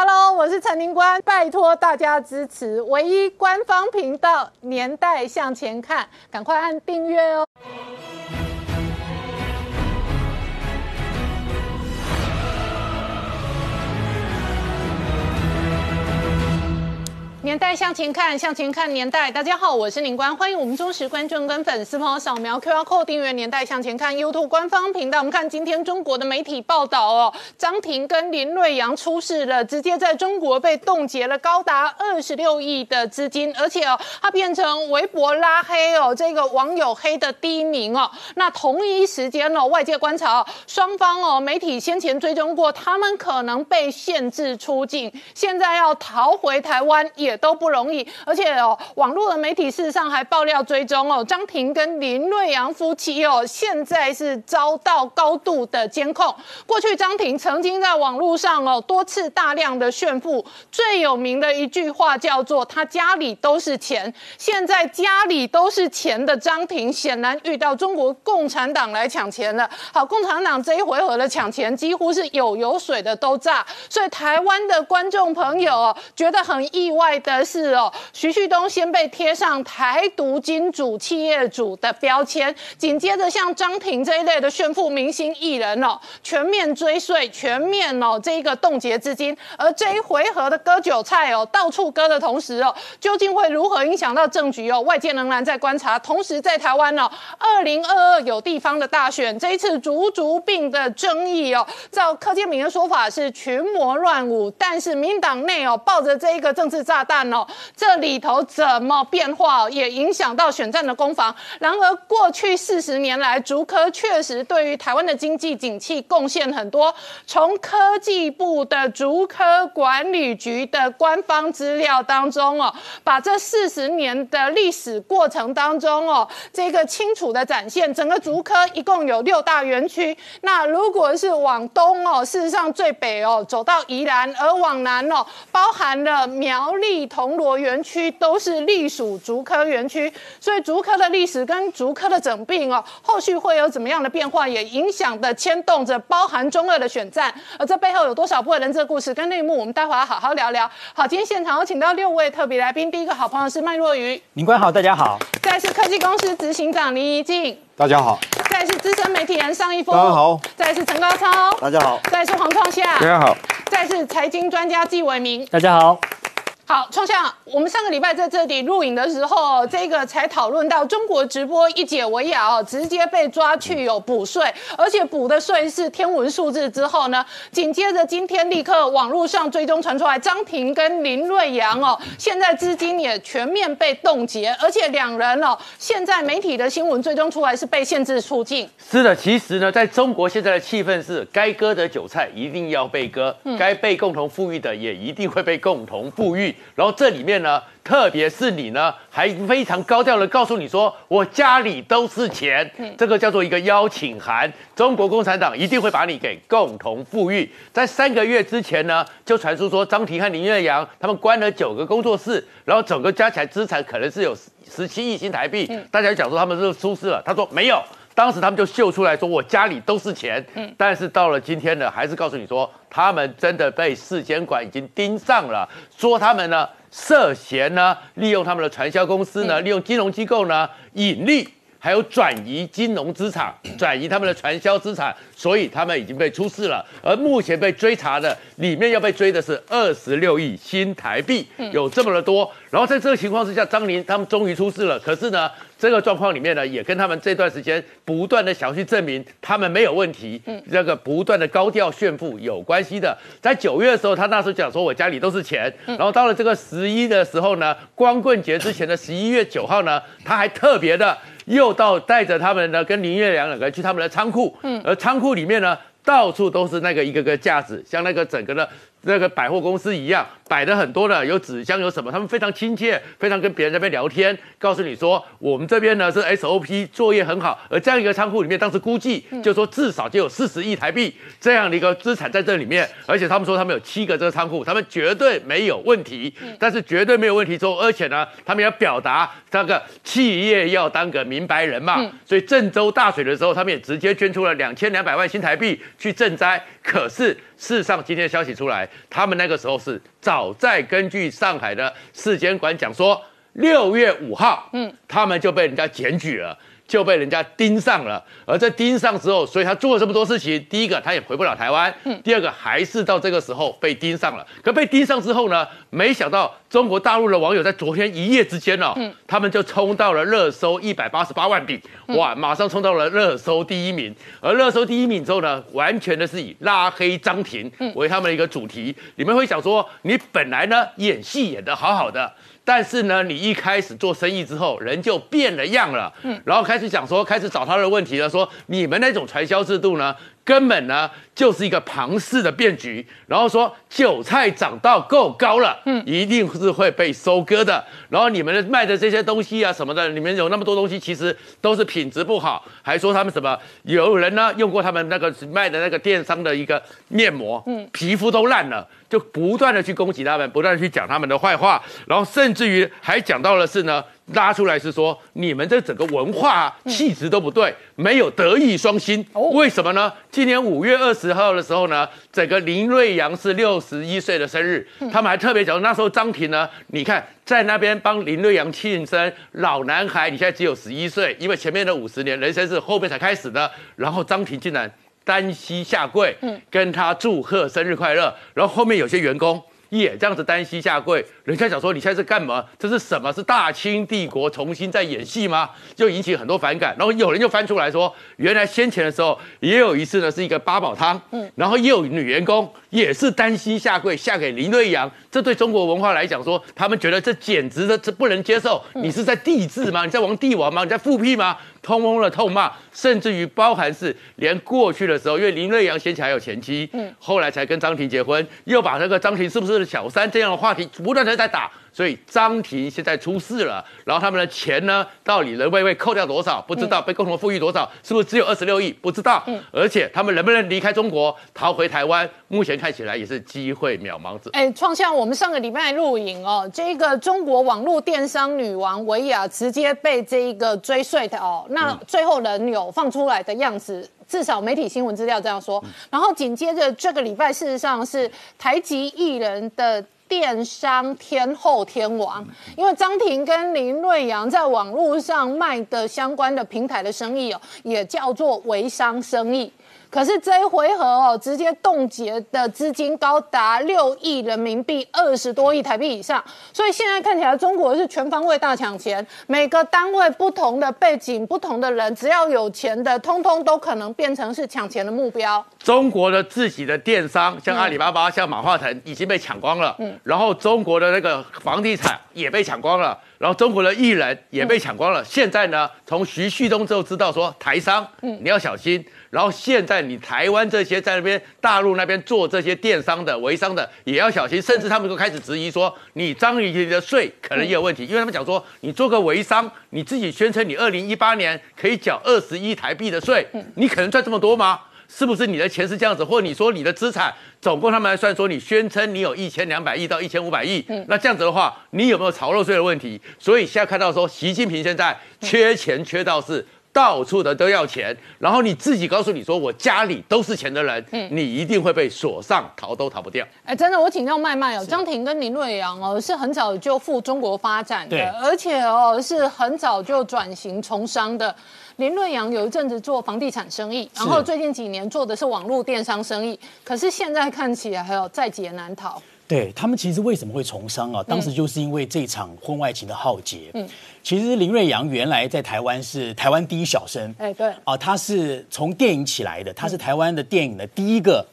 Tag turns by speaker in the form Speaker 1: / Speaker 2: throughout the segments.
Speaker 1: Hello，我是陈宁官，拜托大家支持唯一官方频道《年代向前看》，赶快按订阅哦。年代向前看，向前看年代。大家好，我是林官，欢迎我们忠实观众跟粉丝朋友扫描 QR Code 订阅《年代向前看》YouTube 官方频道。我们看今天中国的媒体报道哦，张庭跟林瑞阳出事了，直接在中国被冻结了高达二十六亿的资金，而且哦，他变成微博拉黑哦，这个网友黑的第一名哦。那同一时间哦，外界观察哦，双方哦，媒体先前追踪过，他们可能被限制出境，现在要逃回台湾也。都不容易，而且哦，网络的媒体事实上还爆料追踪哦，张庭跟林瑞阳夫妻哦，现在是遭到高度的监控。过去张庭曾经在网络上哦多次大量的炫富，最有名的一句话叫做“他家里都是钱”。现在家里都是钱的张庭，显然遇到中国共产党来抢钱了。好，共产党这一回合的抢钱几乎是有油水的都炸，所以台湾的观众朋友哦觉得很意外。的是哦，徐旭东先被贴上台独金主企业主的标签，紧接着像张庭这一类的炫富明星艺人哦，全面追税，全面哦这一个冻结资金，而这一回合的割韭菜哦，到处割的同时哦，究竟会如何影响到政局哦？外界仍然在观察。同时在台湾哦，二零二二有地方的大选，这一次竹竹病的争议哦，照柯建明的说法是群魔乱舞，但是民党内哦抱着这一个政治炸弹。哦，这里头怎么变化，也影响到选战的攻防。然而，过去四十年来，竹科确实对于台湾的经济景气贡献很多。从科技部的竹科管理局的官方资料当中哦，把这四十年的历史过程当中哦，这个清楚的展现。整个竹科一共有六大园区。那如果是往东哦，事实上最北哦，走到宜兰，而往南哦，包含了苗栗。铜锣园区都是隶属竹科园区，所以竹科的历史跟竹科的整并哦，后续会有怎么样的变化，也影响的牵动着包含中二的选战，而这背后有多少不为人知的故事跟内幕，我们待会要好好聊聊。好，今天现场有请到六位特别来宾，第一个好朋友是麦若愚，
Speaker 2: 林官好，大家好；
Speaker 1: 再是科技公司执行长林怡静，
Speaker 3: 大家好；
Speaker 1: 再是资深媒体人尚一峰，
Speaker 3: 大家好；
Speaker 1: 再是陈高超，
Speaker 3: 大家好；
Speaker 1: 再是黄创夏，
Speaker 3: 大家好；
Speaker 1: 再是财经专家纪伟明，
Speaker 2: 大家好。
Speaker 1: 好，冲向我们上个礼拜在这里录影的时候，这个才讨论到中国直播一解围哑哦，直接被抓去有补税，而且补的税是天文数字。之后呢，紧接着今天立刻网络上追踪传出来，张庭跟林瑞阳哦，现在资金也全面被冻结，而且两人哦，现在媒体的新闻追踪出来是被限制出境。
Speaker 4: 是的，其实呢，在中国现在的气氛是，该割的韭菜一定要被割，该被共同富裕的也一定会被共同富裕。然后这里面呢，特别是你呢，还非常高调的告诉你说，我家里都是钱，这个叫做一个邀请函。中国共产党一定会把你给共同富裕。在三个月之前呢，就传出说张庭和林月阳他们关了九个工作室，然后整个加起来资产可能是有十七亿新台币。大家讲说他们是出事了，他说没有。当时他们就秀出来说，我家里都是钱。嗯，但是到了今天呢，还是告诉你说，他们真的被市监管已经盯上了，说他们呢涉嫌呢利用他们的传销公司呢，利用金融机构呢引利。还有转移金融资产，转移他们的传销资产，所以他们已经被出事了。而目前被追查的里面要被追的是二十六亿新台币，有这么的多。然后在这个情况之下，张林他们终于出事了。可是呢，这个状况里面呢，也跟他们这段时间不断的想去证明他们没有问题，嗯这个不断的高调炫富有关系的。在九月的时候，他那时候讲说我家里都是钱。然后到了这个十一的时候呢，光棍节之前的十一月九号呢，他还特别的。又到带着他们呢，跟林月良两个人去他们的仓库，嗯，而仓库里面呢，到处都是那个一个个架子，像那个整个的。那个百货公司一样摆的很多的，有纸箱有什么，他们非常亲切，非常跟别人那边聊天，告诉你说我们这边呢是 SOP 作业很好，而这样一个仓库里面，当时估计就说至少就有四十亿台币这样的一个资产在这里面，而且他们说他们有七个这个仓库，他们绝对没有问题，但是绝对没有问题之后，而且呢，他们要表达那个企业要当个明白人嘛，所以郑州大水的时候，他们也直接捐出了两千两百万新台币去赈灾，可是。事实上，今天的消息出来，他们那个时候是早在根据上海的市监管讲说，六月五号，嗯，他们就被人家检举了。就被人家盯上了，而在盯上之后，所以他做了这么多事情。第一个，他也回不了台湾；第二个，还是到这个时候被盯上了。可被盯上之后呢？没想到中国大陆的网友在昨天一夜之间哦，他们就冲到了热搜一百八十八万笔，哇，马上冲到了热搜第一名。而热搜第一名之后呢，完全的是以拉黑张庭为他们的一个主题。你们会想说，你本来呢演戏演得好好的。但是呢，你一开始做生意之后，人就变了样了，嗯，然后开始讲说，开始找他的问题了，说你们那种传销制度呢？根本呢就是一个庞氏的变局，然后说韭菜长到够高了，嗯，一定是会被收割的。然后你们卖的这些东西啊什么的，里面有那么多东西，其实都是品质不好，还说他们什么有人呢用过他们那个卖的那个电商的一个面膜，嗯，皮肤都烂了，就不断的去攻击他们，不断的去讲他们的坏话，然后甚至于还讲到了是呢。拉出来是说，你们这整个文化气质都不对，没有德艺双馨。为什么呢？今年五月二十号的时候呢，整个林瑞阳是六十一岁的生日，他们还特别讲，那时候张庭呢，你看在那边帮林瑞阳庆生，老男孩，你现在只有十一岁，因为前面的五十年人生是后面才开始的，然后张庭竟然单膝下跪，跟他祝贺生日快乐，然后后面有些员工。也这样子单膝下跪，人家想说你现在是干嘛？这是什么？是大清帝国重新在演戏吗？就引起很多反感。然后有人就翻出来说，原来先前的时候也有一次呢，是一个八宝汤，嗯，然后也有女员工也是单膝下跪下给林瑞阳。这对中国文化来讲说，他们觉得这简直的这不能接受。你是在帝制吗？你在玩帝王吗？你在复辟吗？通通的痛骂，甚至于包含是连过去的时候，因为林瑞阳先前还有前妻，嗯，后来才跟张庭结婚，又把那个张庭是不是小三这样的话题不断的在打。所以张庭现在出事了，然后他们的钱呢，到底能被被扣掉多少？不知道被共同富裕多少？是不是只有二十六亿？不知道。嗯，而且他们能不能离开中国逃回台湾？目前看起来也是机会渺茫子。
Speaker 1: 哎，创下我们上个礼拜录影哦，这个中国网络电商女王维亚直接被这一个追税的哦，那最后人有放出来的样子，至少媒体新闻资料这样说。然后紧接着这个礼拜，事实上是台籍艺人的。电商天后天王，因为张婷跟林瑞阳在网络上卖的相关的平台的生意哦，也叫做微商生意。可是这一回合哦，直接冻结的资金高达六亿人民币，二十多亿台币以上。所以现在看起来，中国是全方位大抢钱，每个单位不同的背景、不同的人，只要有钱的，通通都可能变成是抢钱的目标。
Speaker 4: 中国的自己的电商，像阿里巴巴、像马化腾，已经被抢光了。嗯。然后中国的那个房地产也被抢光了，然后中国的艺人也被抢光了。现在呢，从徐旭东就知道说，台商，嗯，你要小心。然后现在你台湾这些在那边大陆那边做这些电商的、微商的也要小心，甚至他们都开始质疑说，你张宇的税可能也有问题，因为他们讲说，你做个微商，你自己宣称你二零一八年可以缴二十亿台币的税，你可能赚这么多吗？是不是你的钱是这样子？或者你说你的资产总共他们来算说，你宣称你有一千两百亿到一千五百亿，那这样子的话，你有没有逃漏税的问题？所以现在看到说，习近平现在缺钱缺到是。到处的都要钱，然后你自己告诉你说我家里都是钱的人，嗯，你一定会被锁上，逃都逃不掉。
Speaker 1: 哎，真的，我请教麦麦哦，张庭跟林瑞阳哦，是很早就赴中国发展的，而且哦是很早就转型从商的。林瑞阳有一阵子做房地产生意，然后最近几年做的是网络电商生意，可是现在看起来还有在劫难逃。
Speaker 2: 对他们其实为什么会从商啊？当时就是因为这场婚外情的浩劫。嗯，其实林瑞阳原来在台湾是台湾第一小生。
Speaker 1: 哎，对。
Speaker 2: 啊，他是从电影起来的，他是台湾的电影的第一个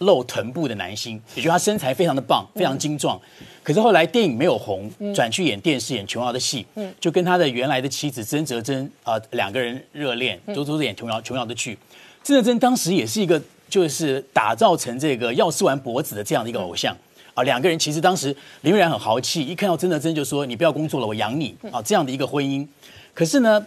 Speaker 2: 露臀部的男星，也就他身材非常的棒，非常精壮。可是后来电影没有红，转去演电视，演琼瑶的戏。嗯，就跟他的原来的妻子曾泽珍啊两个人热恋，都都是演琼瑶琼瑶的剧。曾泽珍当时也是一个就是打造成这个药师丸脖子的这样的一个偶像。啊，两个人其实当时林瑞阳很豪气，一看到曾德珍就说：“你不要工作了，我养你。”啊，这样的一个婚姻。可是呢，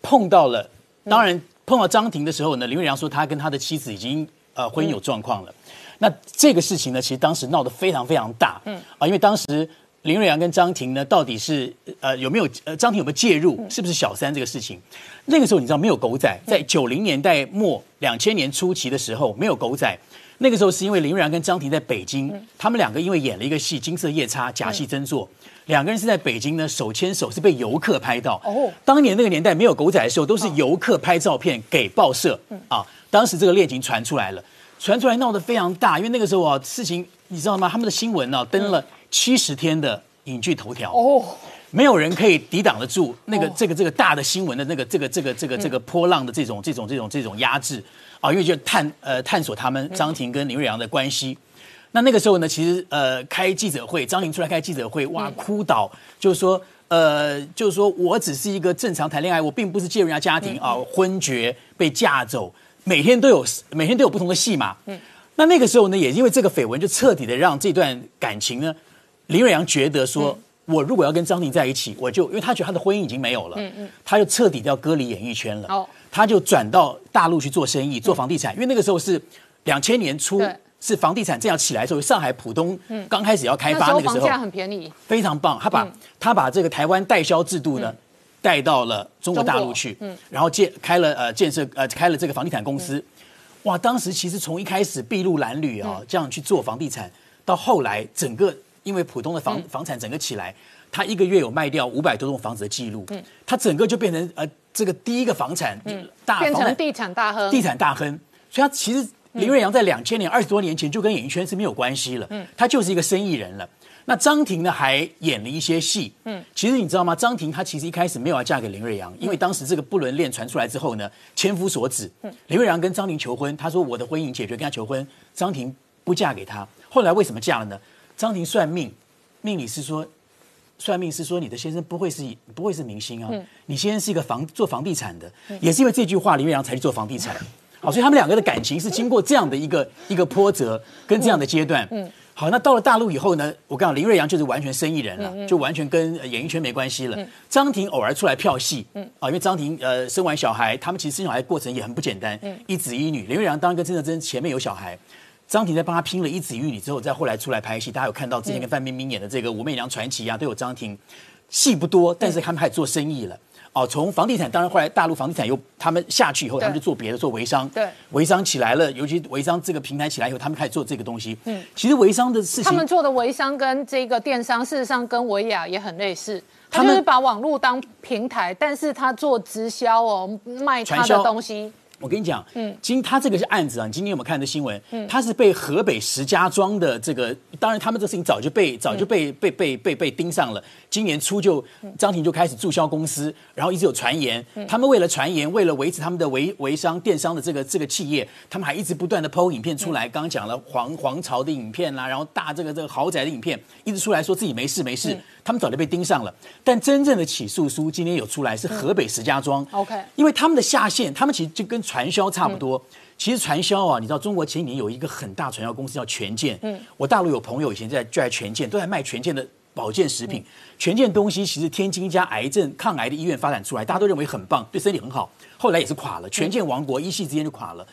Speaker 2: 碰到了，当然碰到张庭的时候呢，林瑞阳说他跟他的妻子已经呃婚姻有状况了。那这个事情呢，其实当时闹得非常非常大。嗯啊，因为当时林瑞阳跟张庭呢，到底是呃有没有呃张庭有没有介入，是不是小三这个事情？那个时候你知道没有狗仔，在九零年代末两千年初期的时候没有狗仔。那个时候是因为林瑞阳跟张庭在北京，他们两个因为演了一个戏《金色夜叉》，假戏真做，两个人是在北京呢手牵手，是被游客拍到。哦，当年那个年代没有狗仔的时候，都是游客拍照片给报社。啊，当时这个恋情传出来了，传出来闹得非常大，因为那个时候啊，事情你知道吗？他们的新闻呢登了七十天的影剧头条。哦。没有人可以抵挡得住那个这个这个大的新闻的那个这个这个这个这个波浪的这种这种这种这种压制啊，因为就探呃探索他们张庭跟林瑞阳的关系。那那个时候呢，其实呃开记者会，张玲出来开记者会，哇哭倒，就是说呃就是说我只是一个正常谈恋爱，我并不是介入人家家庭啊，昏厥被嫁走，每天都有每天都有不同的戏码。嗯，那那个时候呢，也因为这个绯闻，就彻底的让这段感情呢，林瑞阳觉得说。我如果要跟张庭在一起，我就因为他觉得他的婚姻已经没有了，嗯嗯，他就彻底要割离演艺圈了。哦，他就转到大陆去做生意，做房地产。因为那个时候是两千年初，是房地产正要起来的时候，上海浦东刚开始要开发那个时候，
Speaker 1: 房价很便宜，
Speaker 2: 非常棒。他把他把这个台湾代销制度呢带到了中国大陆去，嗯，然后建开了呃建设呃开了这个房地产公司。哇，当时其实从一开始筚路蓝缕啊这样去做房地产，到后来整个。因为浦东的房房产整个起来，他一个月有卖掉五百多栋房子的记录，嗯，他整个就变成呃这个第一个房产
Speaker 1: 大变成地产大亨，
Speaker 2: 地产大亨。所以他其实林瑞阳在两千年二十多年前就跟演艺圈是没有关系了，嗯，他就是一个生意人了。那张庭呢还演了一些戏，嗯，其实你知道吗？张庭她其实一开始没有要嫁给林瑞阳，因为当时这个不伦恋传出来之后呢，千夫所指，嗯，林瑞阳跟张庭求婚，他说我的婚姻解决，跟他求婚，张庭不嫁给他。后来为什么嫁了呢？张庭算命，命理是说，算命是说你的先生不会是不会是明星啊，你先生是一个房做房地产的，也是因为这句话，林瑞阳才去做房地产。好，所以他们两个的感情是经过这样的一个一个波折跟这样的阶段。嗯，好，那到了大陆以后呢，我讲林瑞阳就是完全生意人了，就完全跟演艺圈没关系了。张庭偶尔出来票戏，嗯啊，因为张庭呃生完小孩，他们其实生小孩过程也很不简单，一子一女。林瑞阳当然跟曾德珍前面有小孩。张庭在帮他拼了一子一女之后，再后来出来拍戏，大家有看到之前跟范冰冰演的这个《武媚娘传奇》啊，都有张庭，戏不多，但是他们还做生意了。哦，从房地产，当然后来大陆房地产又他们下去以后，他们就做别的，做微商。
Speaker 1: 对，
Speaker 2: 微商起来了，尤其微商这个平台起来以后，他们开始做这个东西。嗯，其实微商的事情，他
Speaker 1: 们做的微商跟这个电商，事实上跟维亚也很类似，他就是把网络当平台，但是他做直销哦，卖他的东西。
Speaker 2: 我跟你讲，嗯，今他这个是案子啊，你今天有没有看这新闻？嗯，他是被河北石家庄的这个，当然他们这事情早就被早就被被被被被盯上了。今年初就张庭就开始注销公司，然后一直有传言，他们为了传言，为了维持他们的微微商电商的这个这个企业，他们还一直不断的抛影片出来。刚刚讲了皇皇朝的影片啦，然后大这个这个豪宅的影片，一直出来说自己没事没事。他们早就被盯上了，但真正的起诉书今天有出来，是河北石家庄。
Speaker 1: OK，
Speaker 2: 因为他们的下线，他们其实就跟传销差不多。其实传销啊，你知道中国前几年有一个很大传销公司叫权健。嗯，我大陆有朋友以前在就在权健，都在卖权健的保健食品。权健东西其实天津一家癌症抗癌的医院发展出来，大家都认为很棒，对身体很好。后来也是垮了，权健王国一夕之间就垮了。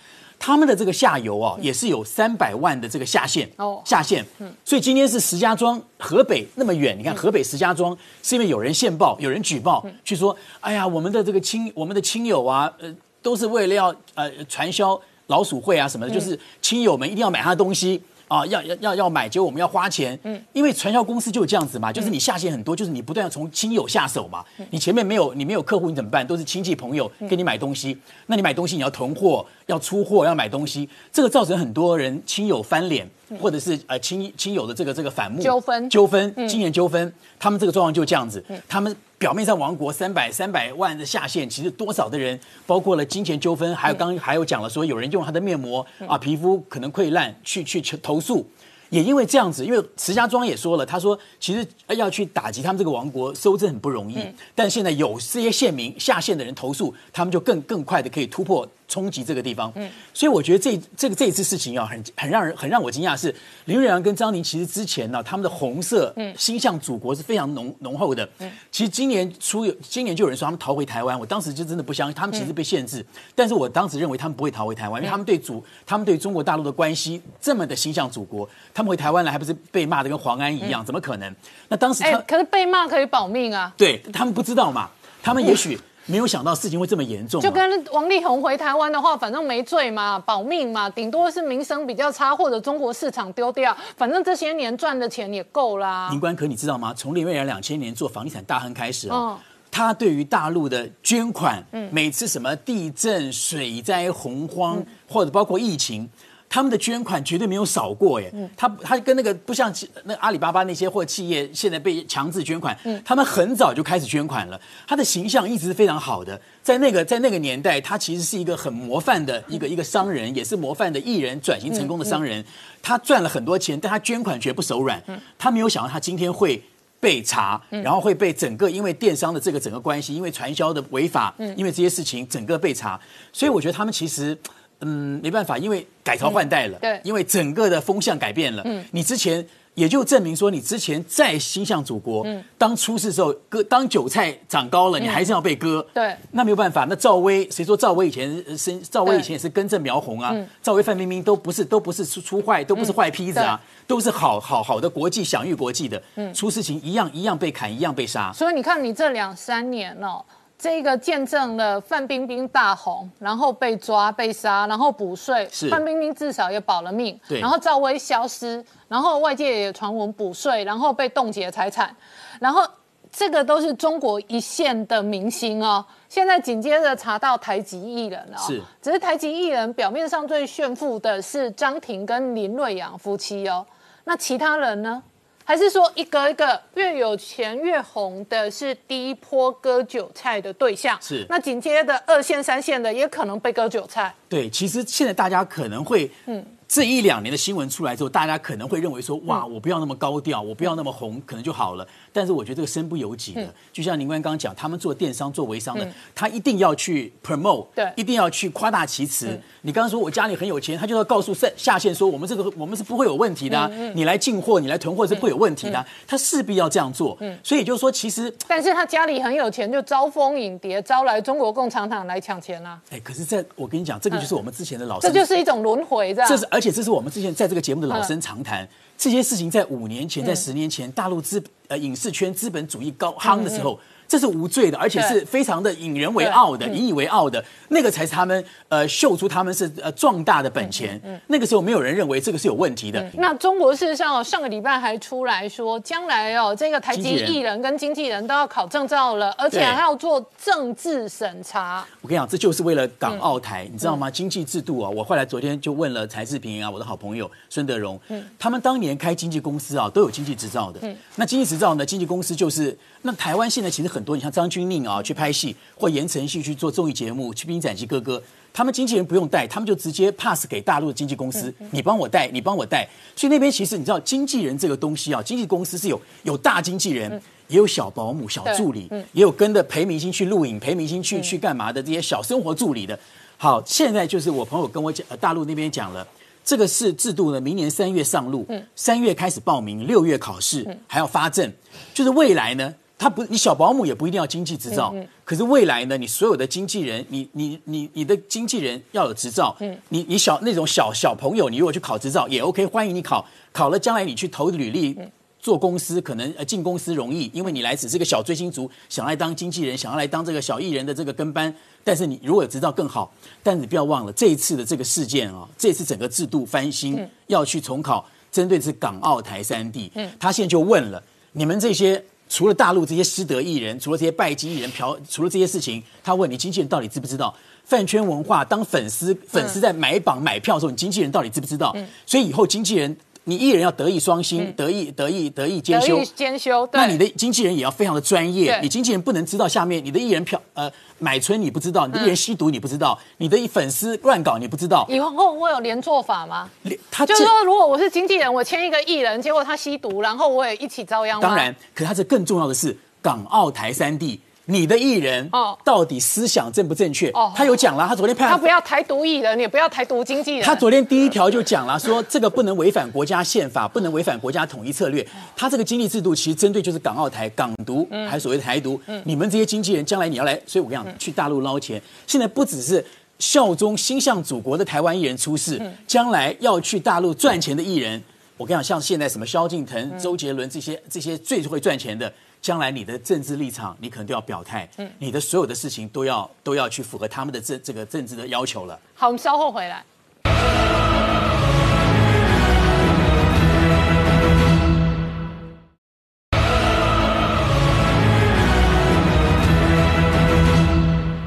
Speaker 2: 他们的这个下游啊，也是有三百万的这个下线哦，下线。嗯，所以今天是石家庄河北那么远，你看河北石家庄是因为有人线报，有人举报去说，哎呀，我们的这个亲，我们的亲友啊，呃，都是为了要呃传销老鼠会啊什么的，就是亲友们一定要买他的东西。啊，要要要要买，结果我们要花钱，嗯，因为传销公司就是这样子嘛，就是你下线很多，就是你不断要从亲友下手嘛，你前面没有你没有客户，你怎么办？都是亲戚朋友给你买东西，那你买东西你要囤货，要出货，要买东西，这个造成很多人亲友翻脸，或者是呃亲亲友的这个这个反目
Speaker 1: 纠纷
Speaker 2: 纠纷，金钱纠纷，他们这个状况就这样子，他们。表面上亡国三百三百万的下线，其实多少的人，包括了金钱纠纷，还有刚还有讲了说有人用他的面膜啊，皮肤可能溃烂，去去投诉，也因为这样子，因为石家庄也说了，他说其实要去打击他们这个王国，收证很不容易，但现在有这些县民下线的人投诉，他们就更更快的可以突破。冲击这个地方，嗯，所以我觉得这这个这一次事情啊，很很让人很让我惊讶是林瑞阳跟张宁其实之前呢，他们的红色心向祖国是非常浓浓厚的。嗯，其实今年初有今年就有人说他们逃回台湾，我当时就真的不相信他们其实被限制，但是我当时认为他们不会逃回台湾，因为他们对祖他们对中国大陆的关系这么的心向祖国，他们回台湾来还不是被骂的跟黄安一样，怎么可能？那当时他
Speaker 1: 可是被骂可以保命啊，
Speaker 2: 对他们不知道嘛，他们也许。没有想到事情会这么严重嘛。
Speaker 1: 就跟王力宏回台湾的话，反正没罪嘛，保命嘛，顶多是名声比较差，或者中国市场丢掉，反正这些年赚的钱也够啦。
Speaker 2: 林官可你知道吗？从林瑞阳两千年做房地产大亨开始哦，
Speaker 1: 嗯
Speaker 2: 他对于大陆的捐款，每次什么地震、水灾、洪荒，
Speaker 1: 嗯
Speaker 2: 或者包括疫情。他们的捐款绝对没有少过耶，
Speaker 1: 嗯
Speaker 2: 他他跟那个不像那阿里巴巴那些或企业现在被强制捐款，
Speaker 1: 嗯
Speaker 2: 他们很早就开始捐款了。他的形象一直是非常好的，在那个在那个年代，他其实是一个很模范的一个一个商人，也是模范的艺人转型成功的商人。他赚了很多钱，但他捐款绝不手软。他没有想到他今天会。被查，然后会被整个因为电商的这个整个关系，因为传销的违法，因为这些事情整个被查，所以我觉得他们其实。嗯，没办法，因为改朝换代了，
Speaker 1: 对。
Speaker 2: 因为整个的风向改变了，嗯，你之前也就证明说，你之前再心向祖国，嗯，当出事的时候割当韭菜长高了，你还是要被割，
Speaker 1: 对。
Speaker 2: 那没有办法。那赵薇，谁说赵薇以前呃生赵薇以前也是根正苗红啊？赵薇、范冰冰都不是都不是出出坏，都不是坏坯子啊，都是好好好的国际享誉国际的，嗯。出事情一样一样被砍，一样被杀。
Speaker 1: 所以你看，你这两三年哦，这个见证了范冰冰大红，然后被抓、被杀，然后补税，范冰冰至少也保了命，
Speaker 2: 对
Speaker 1: 然后赵薇消失，然后外界也传闻补税，然后被冻结财产，然后这个都是中国一线的明星哦。现在紧接着查到台籍艺人哦，
Speaker 2: 是
Speaker 1: 只是台籍艺人表面上最炫富的是张庭跟林瑞阳夫妻哦，那其他人呢？还是说一个一个越有钱越红的是第一波割韭菜的对象？
Speaker 2: 是
Speaker 1: 那紧接着二线、三线的也可能被割韭菜。
Speaker 2: 对，其实现在大家可能会，嗯，这一两年的新闻出来之后，大家可能会认为说，哇，我不要那么高调，我不要那么红，可能就好了。但是我觉得这个身不由己的，就像林官刚刚讲，他们做电商、做微商的，他一定要去 promote，
Speaker 1: 对。
Speaker 2: 一定要去夸大其词。你刚刚说我家里很有钱，他就要告诉下下线说，我们这个我们是不会有问题的啊、你来进货，你来囤货是不会有问题的啊、他势必要这样做。所以也就是说，其实
Speaker 1: 但是他家里很有钱，就招蜂引蝶，招来中国共产党来抢钱啊！
Speaker 2: 哎，可是这我跟你讲，这个就是我们之前的老
Speaker 1: 这就是一种轮回，这样。
Speaker 2: 这是而且这是我们之前在这个节目的老生常谈。这些事情在五年前、在十年前，大陆资呃影视圈资本主义高夯的时候。这是无罪的，而且是非常的引人为傲的、引以为傲的，那个才是他们呃秀出他们是呃壮大的本钱。那个时候没有人认为这个是有问题的。
Speaker 1: 那中国事实上哦，上个礼拜还出来说，将来哦，这个台籍艺人跟经纪人都要考证照了，而且
Speaker 2: 对。
Speaker 1: 还要做政治审查。
Speaker 2: 我跟你讲，这就是为了港澳台，你知道吗？经济制度啊，我后来昨天就问了柴志平啊，我的好朋友孙德荣，他们当年开经纪公司啊，都有经济执照的。那经济执照呢，经纪公司就是那台湾现在其实很多，你像张钧甯啊，去拍戏或言承旭去做综艺节目，去《冰斩鸡哥哥》，他们经纪人不用带，他们就直接 pass 给大陆的经纪公司，你帮我带，你帮我带。所以那边其实你知道，经纪人这个东西啊，经纪公司是有有大经纪人。也有小保姆、小助理，也有跟着陪明星去录影、陪明星去、去干嘛的这些小生活助理的。好，现在就是我朋友跟我讲，呃，大陆那边讲了，这个是制度呢，明年三月上路，三月开始报名，六月考试，还要发证，就是未来呢。他不，你小保姆也不一定要经济执照，可是未来呢，你所有的经纪人，你你你你的经纪人要有执照，你你小那种小小朋友，你如果去考执照也 OK，欢迎你考，考了将来你去投履历。做公司可能呃进公司容易，因为你来只是个小追星族，想来当经纪人，想要来当这个小艺人的这个跟班。但是你如果有执照更好，但是你不要忘了这一次的这个事件啊，这次整个制度翻新，要去重考，针对是港澳台三地。嗯，他现在就问了，你们这些除了大陆这些失德艺人，除了这些拜金艺人嫖，除了这些事情，他问你经纪人到底知不知道？饭圈文化，当粉丝粉丝在买榜买票的时候，你经纪人到底知不知道？所以以后经纪人。你艺人要德艺双馨，德艺德艺德艺兼修，
Speaker 1: 兼修，
Speaker 2: 那你的经纪人也要非常的专业，你经纪人不能知道下面你的艺人票呃买春你不知道，你的艺人吸毒你不知道，你的粉丝乱搞你不知道，
Speaker 1: 以后会有连坐法吗？
Speaker 2: 他
Speaker 1: 就是说，如果我是经纪人，我签一个艺人，结果他吸毒，然后我也一起遭殃吗？
Speaker 2: 当然，可他这更重要的是港澳台三地。你的艺人
Speaker 1: 哦
Speaker 2: 到底思想正不正确？
Speaker 1: 哦
Speaker 2: 他有讲了，他昨天派
Speaker 1: 他不要台独艺人，也不要台独经纪人。
Speaker 2: 他昨天第一条就讲了，说这个不能违反国家宪法，不能违反国家统一策略。他这个经济制度其实针对就是港澳台、港独，还有所谓的台独。你们这些经纪人将来你要来，所以我跟你讲，去大陆捞钱，现在不只是效忠心向祖国的台湾艺人出事，将来要去大陆赚钱的艺人。我跟你讲，像现在什么萧敬腾、周杰伦这些这些最会赚钱的，将来你的政治立场，你可能都要表态，嗯你的所有的事情都要都要去符合他们的这这个政治的要求了。
Speaker 1: 好，我们稍后回来。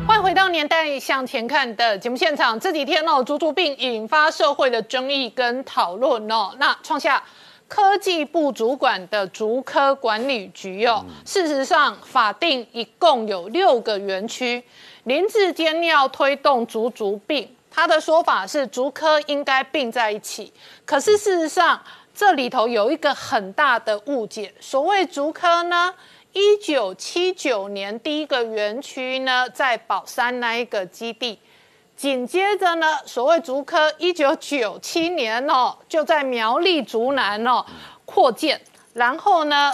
Speaker 1: 欢迎回到年代向前看的节目现场。这几天哦，猪猪病引发社会的争议跟讨论哦。那创下科技部主管的竹科管理局哦，事实上法定一共有六个园区，林志坚要推动竹竹并，他的说法是竹科应该并在一起。可是事实上这里头有一个很大的误解，所谓竹科呢？一九七九年第一个园区呢，在宝山那一个基地，紧接着呢，所谓竹科，一九九七年哦，就在苗栗竹南哦扩建，然后呢，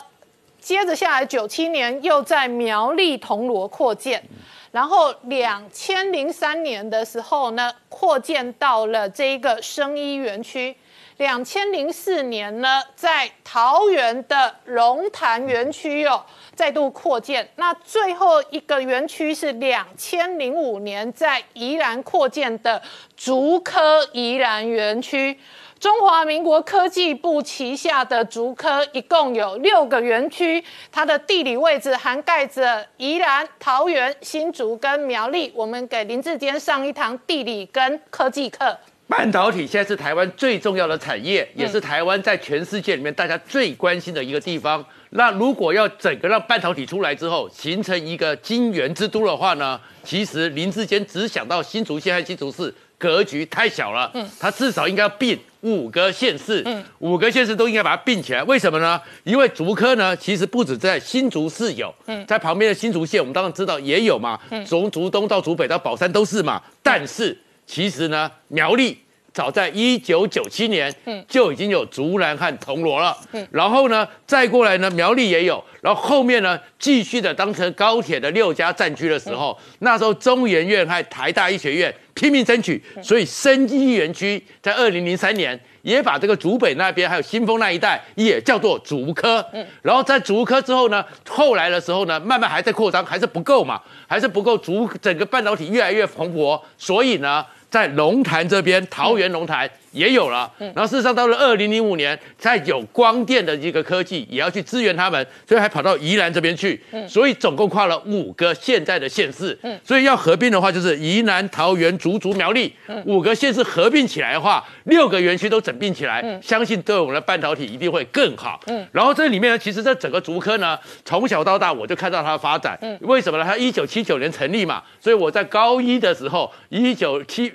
Speaker 1: 接着下来九七年又在苗栗铜锣扩建，然后两千零三年的时候呢，扩建到了这一个生医园区。两千零四年呢，在桃园的龙潭园区哦，再度扩建。那最后一个园区是两千零五年在宜兰扩建的竹科宜兰园区。中华民国科技部旗下的竹科一共有六个园区，它的地理位置涵盖着宜兰、桃园、新竹跟苗栗。我们给林志坚上一堂地理跟科技课。
Speaker 4: 半导体现在是台湾最重要的产业，也是台湾在全世界里面大家最关心的一个地方。那如果要整个让半导体出来之后，形成一个晶圆之都的话呢，其实林志坚只想到新竹县和新竹市，格局太小了。嗯，他至少应该要并五个县市，嗯，五个县市都应该把它并起来。为什么呢？因为竹科呢，其实不止在新竹市有，嗯，在旁边的新竹县，我们当然知道也有嘛，从竹东到竹北到宝山都是嘛。但是其实呢，苗栗。早在一九九七年，嗯，就已经有竹南和铜锣了，嗯，然后呢，再过来呢，苗栗也有，然后后面呢，继续的当成高铁的六家战区的时候，那时候中研院和台大医学院拼命争取，所以生医园区在二零零三年也把这个竹北那边还有新丰那一带也叫做竹科，嗯，然后在竹科之后呢，后来的时候呢，慢慢还在扩张，还是不够嘛，还是不够竹整个半导体越来越蓬勃，所以呢。在龙潭这边，桃园龙潭。也有了，然后事实上到了二零零五年，在有光电的一个科技也要去支援他们，所以还跑到宜兰这边去，所以总共跨了五个现在的县市，所以要合并的话，就是宜兰、桃园、竹竹、苗栗。五个县市合并起来的话，六个园区都整并起来，相信对我们的半导体一定会更好。然后这里面呢，其实这整个竹科呢，从小到大我就看到它的发展，为什么呢？它一九七九年成立嘛，所以我在高一的时候，一九七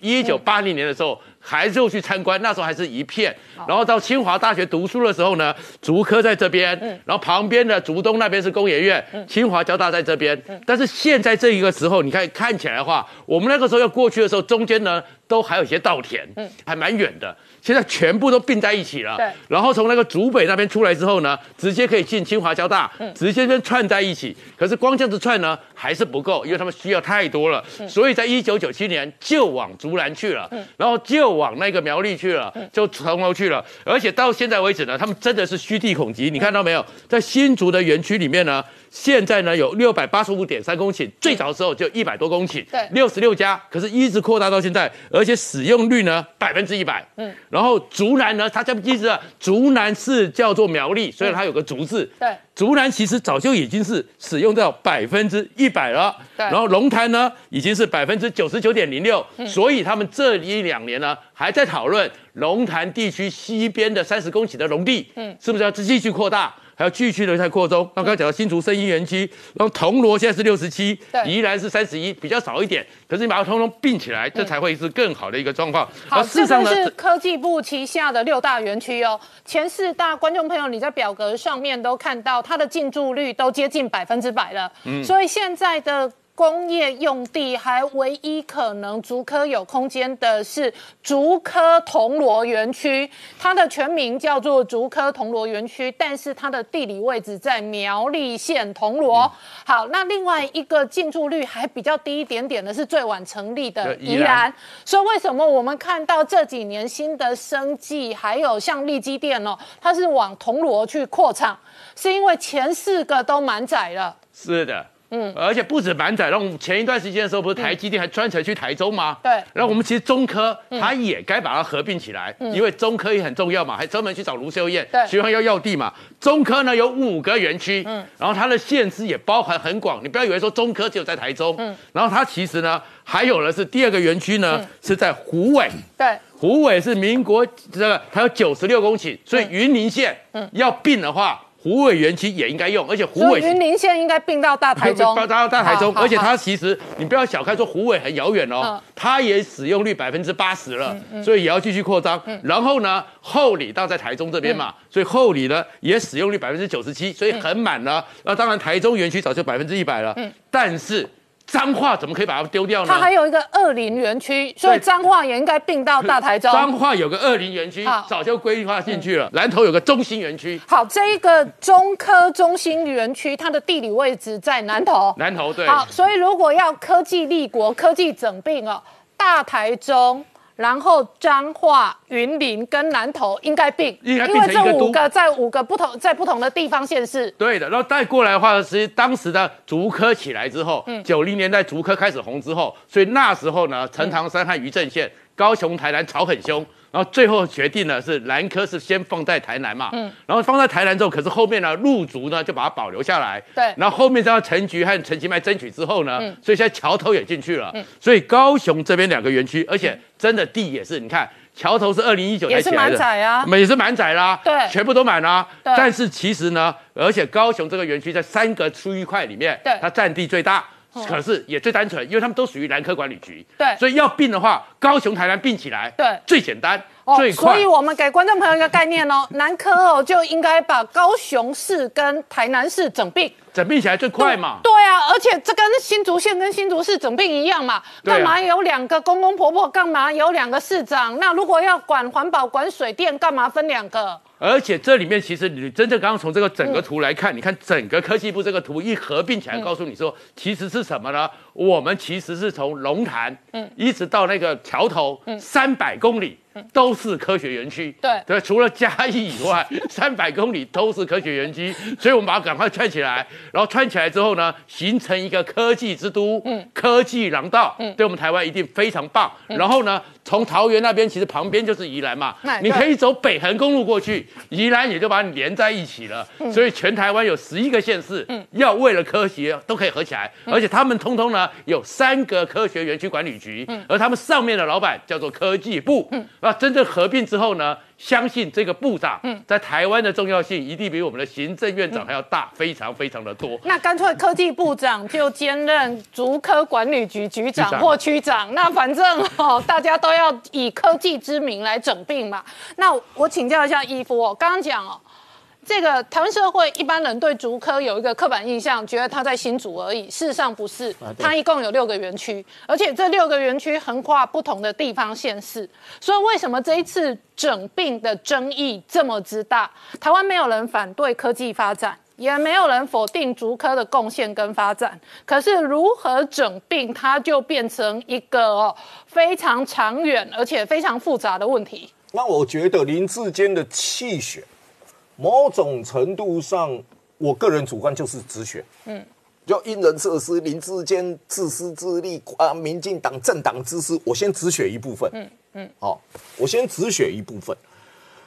Speaker 4: 一九八零年的时候。还是去参观，那时候还是一片。然后到清华大学读书的时候呢，竹科在这边，然后旁边的竹东那边是工研院，清华交大在这边。但是现在这一个时候，你看看起来的话，我们那个时候要过去的时候，中间呢都还有一些稻田，还蛮远的。现在全部都并在一起了，
Speaker 1: 对。
Speaker 4: 然后从那个竹北那边出来之后呢，直接可以进清华交大，直接跟串在一起。可是光这样子串呢，还是不够，因为他们需要太多了。所以在一九九七年就往竹南去了，然后就往那个苗栗去了，就从头去了。而且到现在为止呢，他们真的是虚地恐极。你看到没有？在新竹的园区里面呢。现在呢有六百八十五点三公顷，最早的时候就一百多公顷，
Speaker 1: 对，
Speaker 4: 六十六家，可是一直扩大到现在，而且使用率呢百分之一百，嗯，然后竹南呢，它叫记得竹南是叫做苗栗，所以它有个竹字，
Speaker 1: 对，
Speaker 4: 竹南其实早就已经是使用到百分之一百了，
Speaker 1: 对，
Speaker 4: 然后龙潭呢已经是百分之九十九点零六，所以他们这一两年呢还在讨论龙潭地区西边的三十公顷的农地，嗯，是不是要继续扩大？还要继续的在扩充。那刚刚讲到新竹生医园区，然后铜锣现在是六十七，宜兰是三十一，比较少一点。可是你把它通通并起来，这才会是更好的一个状况。
Speaker 1: 好，这个是科技部旗下的六大园区哦。前四大观众朋友，你在表格上面都看到它的进驻率都接近百分之百了。嗯，所以现在的工业用地，还唯一可能竹科有空间的是竹科铜锣园区，它的全名叫做竹科铜锣园区，但是它的地理位置在苗栗县铜锣。好，那另外一个进驻率还比较低一点点的是最晚成立的
Speaker 4: 宜兰。
Speaker 1: 所以为什么我们看到这几年新的生计，还有像利基店哦，它是往铜锣去扩厂，是因为前四个都满载了。
Speaker 4: 是的，嗯，而且不止板仔，我们前一段时间的时候，不是台积电还专程去台中吗？
Speaker 1: 对。
Speaker 4: 然后我们其实中科它也该把它合并起来，因为中科也很重要嘛，还专门去找卢秀燕
Speaker 1: 对，
Speaker 4: 希望要要地嘛。中科呢有五个园区，嗯，然后它的县市也包含很广，你不要以为说中科只有在台中，嗯，然后它其实呢还有的是第二个园区呢、是在湖尾，
Speaker 1: 对，
Speaker 4: 湖尾是民国这个，它有九十六公顷，所以云林县嗯。要并的话，虎尾园区也应该用，而且湖尾
Speaker 1: 云林县应该并到大台中，
Speaker 4: 并到大台中，而且它其实你不要小看说湖尾很遥远哦
Speaker 1: 嗯，
Speaker 4: 它也使用率百分之八十了，所以也要继续扩张。然后呢，后里到在台中这边嘛，所以后里呢也使用率百分之九十七，所以很满了。那当然台中园区早就百分之一百了，但是彰化怎么可以把它丢掉呢？
Speaker 1: 它还有一个二林园区，所以彰化也应该并到大台中。
Speaker 4: 彰化有个二林园区，早就规划进去了。南投有个中心园区，
Speaker 1: 好，这一个中科中心园区，它的地理位置在南投。
Speaker 4: 南投对。
Speaker 1: 好，所以如果要科技立国、科技整并哦，大台中。然后彰化、云林跟南投应该并，
Speaker 4: 应该并
Speaker 1: 因为这五个在五个不同在不同的地方县市。
Speaker 4: 对的，然后带过来的话，其实当时的竹科起来之后，九零年代竹科开始红之后，所以那时候呢，陈唐山和余正宪、高雄、台南吵很凶，然后最后决定呢是南科是先放在台南嘛，然后放在台南之后，可是后面呢陆竹呢就把它保留下来，
Speaker 1: 对。
Speaker 4: 然后后面再让陈菊和陈其迈争取之后呢，所以现在桥头也进去了，所以高雄这边两个园区，而且真的地也是，你看桥头是二零一九
Speaker 1: 也是
Speaker 4: 才起来的，
Speaker 1: 满载啊。
Speaker 4: 们也是满载啦，
Speaker 1: 对。
Speaker 4: 全部都满啦。
Speaker 1: 对。
Speaker 4: 但是其实呢，而且高雄这个园区在三个区域块里面，
Speaker 1: 对。嗯
Speaker 4: 它占地最大。可是也最单纯，因为他们都属于南科管理局，
Speaker 1: 对
Speaker 4: 所以要并的话，高雄、台南并起来，
Speaker 1: 对
Speaker 4: 最简单、
Speaker 1: 哦
Speaker 4: 最快
Speaker 1: 所以。我们给观众朋友一个概念哦，南科哦就应该把高雄市跟台南市整并。
Speaker 4: 整并起来最快嘛。
Speaker 1: 对啊，而且这跟新竹县跟新竹市整并一样嘛，干嘛有两个公公婆婆？干嘛有两个市长？那如果要管环保、管水电，干嘛分两个？
Speaker 4: 而且这里面其实你真正刚刚从这个整个图来看，你看整个科技部这个图一合并起来，告诉你说，其实是什么呢？我们其实是从龙潭，嗯，一直到那个桥头，嗯三百公里。都是科学园区，
Speaker 1: 对。
Speaker 4: 对，除了嘉义以外，三百公里都是科学园区，所以我们把它赶快串起来，然后串起来之后呢，形成一个科技之都，嗯，科技廊道，嗯，对我们台湾一定非常棒。然后呢，从桃园那边其实旁边就是宜兰嘛
Speaker 1: 哎，
Speaker 4: 你可以走北横公路过去，宜兰也就把你连在一起了。所以全台湾有十一个县市，要为了科学都可以合起来，而且他们通通呢有三个科学园区管理局，而他们上面的老板叫做科技部。那真正合并之后呢，相信这个部长在台湾的重要性一定比我们的行政院长还要大，非常非常的多。
Speaker 1: 那干脆科技部长就兼任竹科管理局局
Speaker 4: 局长
Speaker 1: 长或区长，那反正哦，大家都要以科技之名来整并嘛。那我请教一下伊夫哦，刚刚讲哦。这个台湾社会一般人对竹科有一个刻板印象，觉得它在新竹而已。事实上不是，它一共有六个园区，而且这六个园区横跨不同的地方县市。所以为什么这一次整并的争议这么之大？台湾没有人反对科技发展。也没有人否定竹科的贡献跟发展，可是如何整并，它就变成一个哦非常长远而且非常复杂的问题。
Speaker 3: 那我觉得林志坚的弃选，某种程度上，我个人主观就是直选。嗯，就因人设施，林志坚自私自利啊，民进党政党自私，我先只选一部分。嗯嗯，好，我先只选一部分。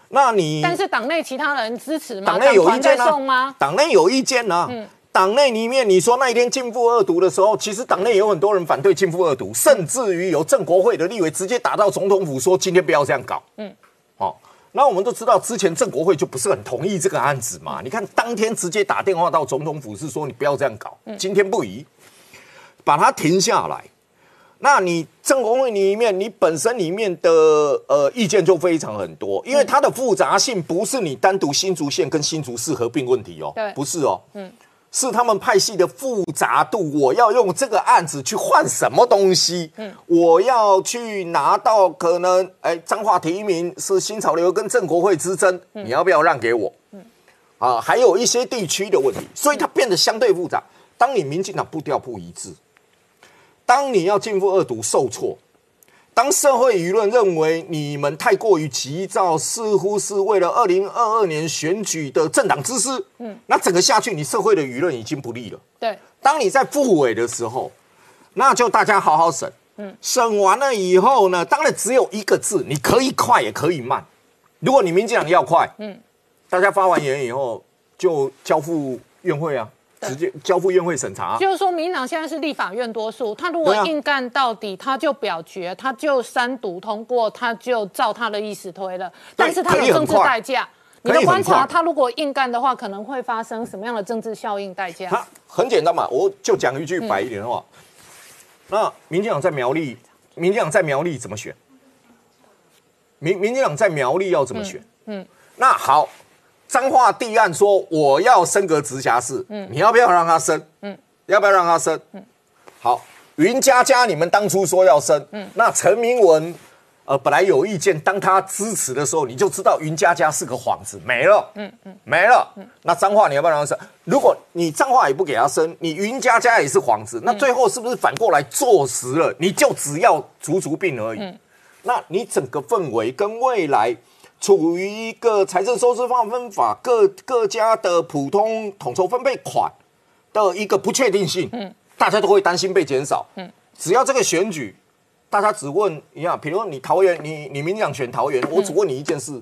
Speaker 3: 那你
Speaker 1: 但是党内其他人支持吗？
Speaker 3: 党内有意见
Speaker 1: 送吗
Speaker 3: 啊？？党内有意见啊。党内里面，你说那一天禁复二读的时候，其实党内有很多人反对禁复二读，甚至于有正国会的立委直接打到总统府说今天不要这样搞。嗯，哦，那我们都知道，之前正国会就不是很同意这个案子嘛。你看当天直接打电话到总统府是说你不要这样搞，今天不宜，把它停下来。那你正国会里面，你本身里面的呃意见就非常很多，因为它的复杂性不是你单独新竹县跟新竹市合并问题哦，
Speaker 1: 对
Speaker 3: 不是哦，嗯，是他们派系的复杂度。我要用这个案子去换什么东西？嗯，我要去拿到可能哎，彰化提名是新潮流跟郑国会之争，你要不要让给我？嗯，啊，还有一些地区的问题，所以它变得相对复杂。当你民进党步调不一致，当你要进步二读受挫。当社会舆论认为你们太过于急躁，似乎是为了二零二二年选举的政党之私，嗯，那整个下去，你社会的舆论已经不利了。
Speaker 1: 对，
Speaker 3: 当你在复委的时候，那就大家好好审，嗯，审完了以后呢，当然只有一个字，你可以快也可以慢。如果你民进党要快，嗯，大家发完言以后就交付院会啊。直接交付院会审查，
Speaker 1: 就是说，民党现在是立法院多数，他如果硬干到底，他就表决，他就三读通过，他就照他的意思推了。但是他有政治代价，你的观察，他如果硬干的话，可能会发生什么样的政治效应代价？
Speaker 3: 他很简单嘛，我就讲一句白一点的话，那民进党在苗栗，民进党在苗栗怎么选？民民进党在苗栗要怎么选？嗯，那好。彰化地案说我要升格直辖市，嗯，你要不要让他升？嗯，要不要让他升？嗯，好，云佳佳，你们当初说要升，嗯，那陈明文，呃，本来有意见，当他支持的时候，你就知道云佳佳是个幌子，没了，嗯嗯，没了，嗯，那彰化你要不要让他升？如果你彰化也不给他升，你云佳佳也是幌子，那最后是不是反过来坐实了？你就只要足足病而已，嗯，那你整个氛围跟未来。处于一个财政收支划分法各各家的普通统筹分配款的一个不确定性，嗯，大家都会担心被减少，嗯，只要这个选举，大家只问一样，比如你桃园，你你民进党选桃园，我只问你一件事，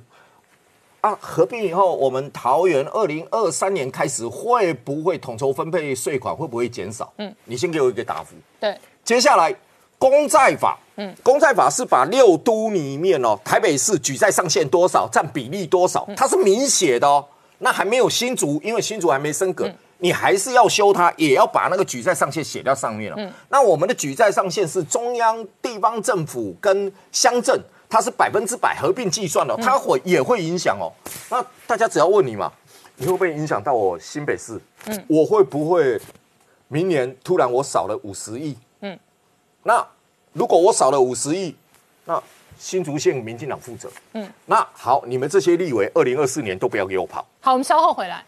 Speaker 3: 啊，合并以后，我们桃园二零二三年开始会不会统筹分配税款会不会减少？嗯，你先给我一个答复。
Speaker 1: 对，
Speaker 3: 接下来。公债法，嗯，公债法是把六都里面哦，台北市举债上限多少，占比例多少，它是明写的哦。那还没有新竹，因为新竹还没升格，你还是要修它，也要把那个举债上限写到上面了。嗯，那我们的举债上限是中央、地方政府跟乡镇，它是百分之百合并计算的，它会也会影响哦。那大家只要问你嘛，你会不会影响到我新北市？嗯，我会不会明年突然我少了五十亿？那如果我少了五十亿，那新竹县民进党负责。嗯，那好，你们这些立委，二零二四年都不要给我跑。
Speaker 1: 好，我们稍后回来。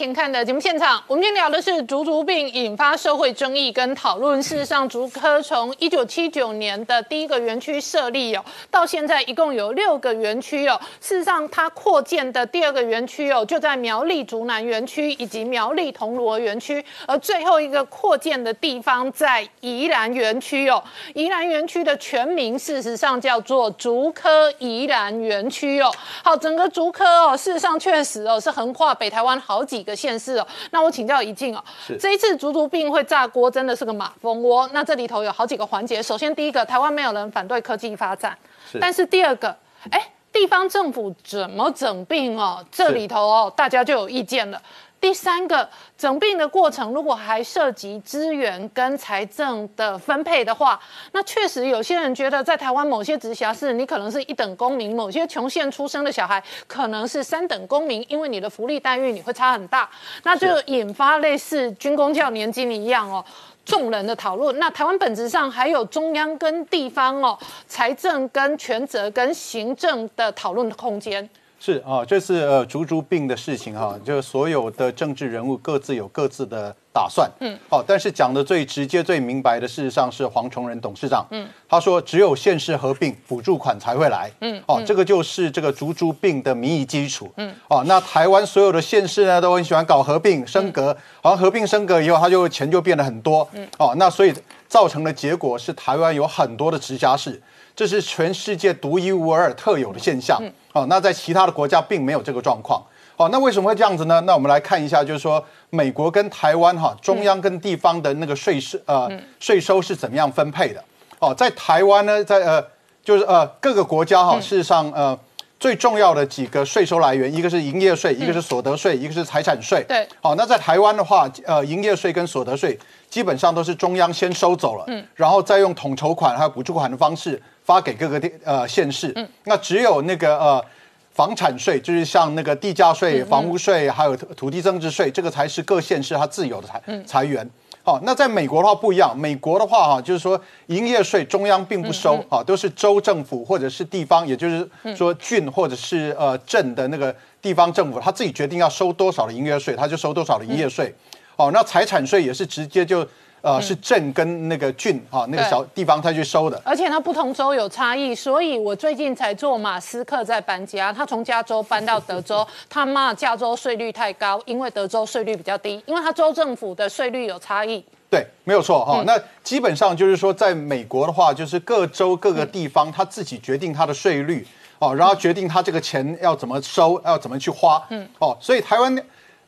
Speaker 1: 前看的节目现场，我们今天聊的是竹竹病引发社会争议跟讨论。事实上，竹科从一九七九年的第一个园区设立哦，到现在一共有六个园区哦。事实上，它扩建的第二个园区哦，就在苗栗竹南园区以及苗栗铜锣园区，而最后一个扩建的地方在宜兰园区哦。宜兰园区的全名事实上叫做竹科宜兰园区哦。好，整个竹科哦，事实上确实哦，是横跨北台湾。好几个县市哦，那我请教一静哦，这一次足足病会炸锅，真的是个马蜂窝。那这里头有好几个环节，首先第一个，台湾没有人反对科技发展，但是第二个，哎，地方政府怎么整病哦？这里头哦，大家就有意见了。第三个整病的过程，如果还涉及资源跟财政的分配的话，那确实有些人觉得，在台湾某些直辖市，你可能是一等公民；某些穷县出生的小孩，可能是三等公民，因为你的福利待遇你会差很大，那就引发类似军工教年金一样哦，众人的讨论。那台湾本质上还有中央跟地方哦，财政跟权责跟行政的讨论空间。
Speaker 5: 是啊，这次呃竹竹病的事情哈，就所有的政治人物各自有各自的打算，嗯，好，但是讲的最直接、最明白的，事实上是黄崇仁董事长，嗯，他说只有县市合并，补助款才会来，嗯，哦，这个就是这个竹竹病的民意基础，嗯，哦，那台湾所有的县市呢都很喜欢搞合并升格，好像合并升格以后，他就钱就变得很多，嗯，哦，那所以造成的结果是台湾有很多的直辖市。这是全世界独一无二、特有的现象。哦，那在其他的国家并没有这个状况。哦，那为什么会这样子呢？那我们来看一下，就是说美国跟台湾哈，中央跟地方的那个税收呃税收是怎么样分配的？哦，在台湾呢，在呃就是呃各个国家哈，事实上呃最重要的几个税收来源，一个是营业税，一个是所得税，一个是财产税。
Speaker 1: 对
Speaker 5: 好，那在台湾的话，呃，营业税跟所得税基本上都是中央先收走了，嗯，然后再用统筹款还有补助款的方式发给各个地呃县市。嗯，那只有那个呃。房产税就是像那个地价税、房屋税，还有土土地增值税，这个才是各县市它自有的财财源。好，那在美国的话不一样，美国的话哈，就是说营业税中央并不收，啊，都是州政府或者是地方，也就是说郡或者是呃镇的那个地方政府，他自己决定要收多少的营业税，他就收多少的营业税。哦，那财产税也是直接就。呃，是镇跟那个郡哈，那个小地方他去收的，
Speaker 1: 而且它不同州有差异，所以我最近才做马斯克在搬家，他从加州搬到德州，他骂加州税率太高，因为德州税率比较低，因为他州政府的税率有差异。
Speaker 5: 对，没有错哈。那基本上就是说，在美国的话，就是各州各个地方他自己决定他的税率哦，然后决定他这个钱要怎么收，要怎么去花。嗯，哦，所以台湾。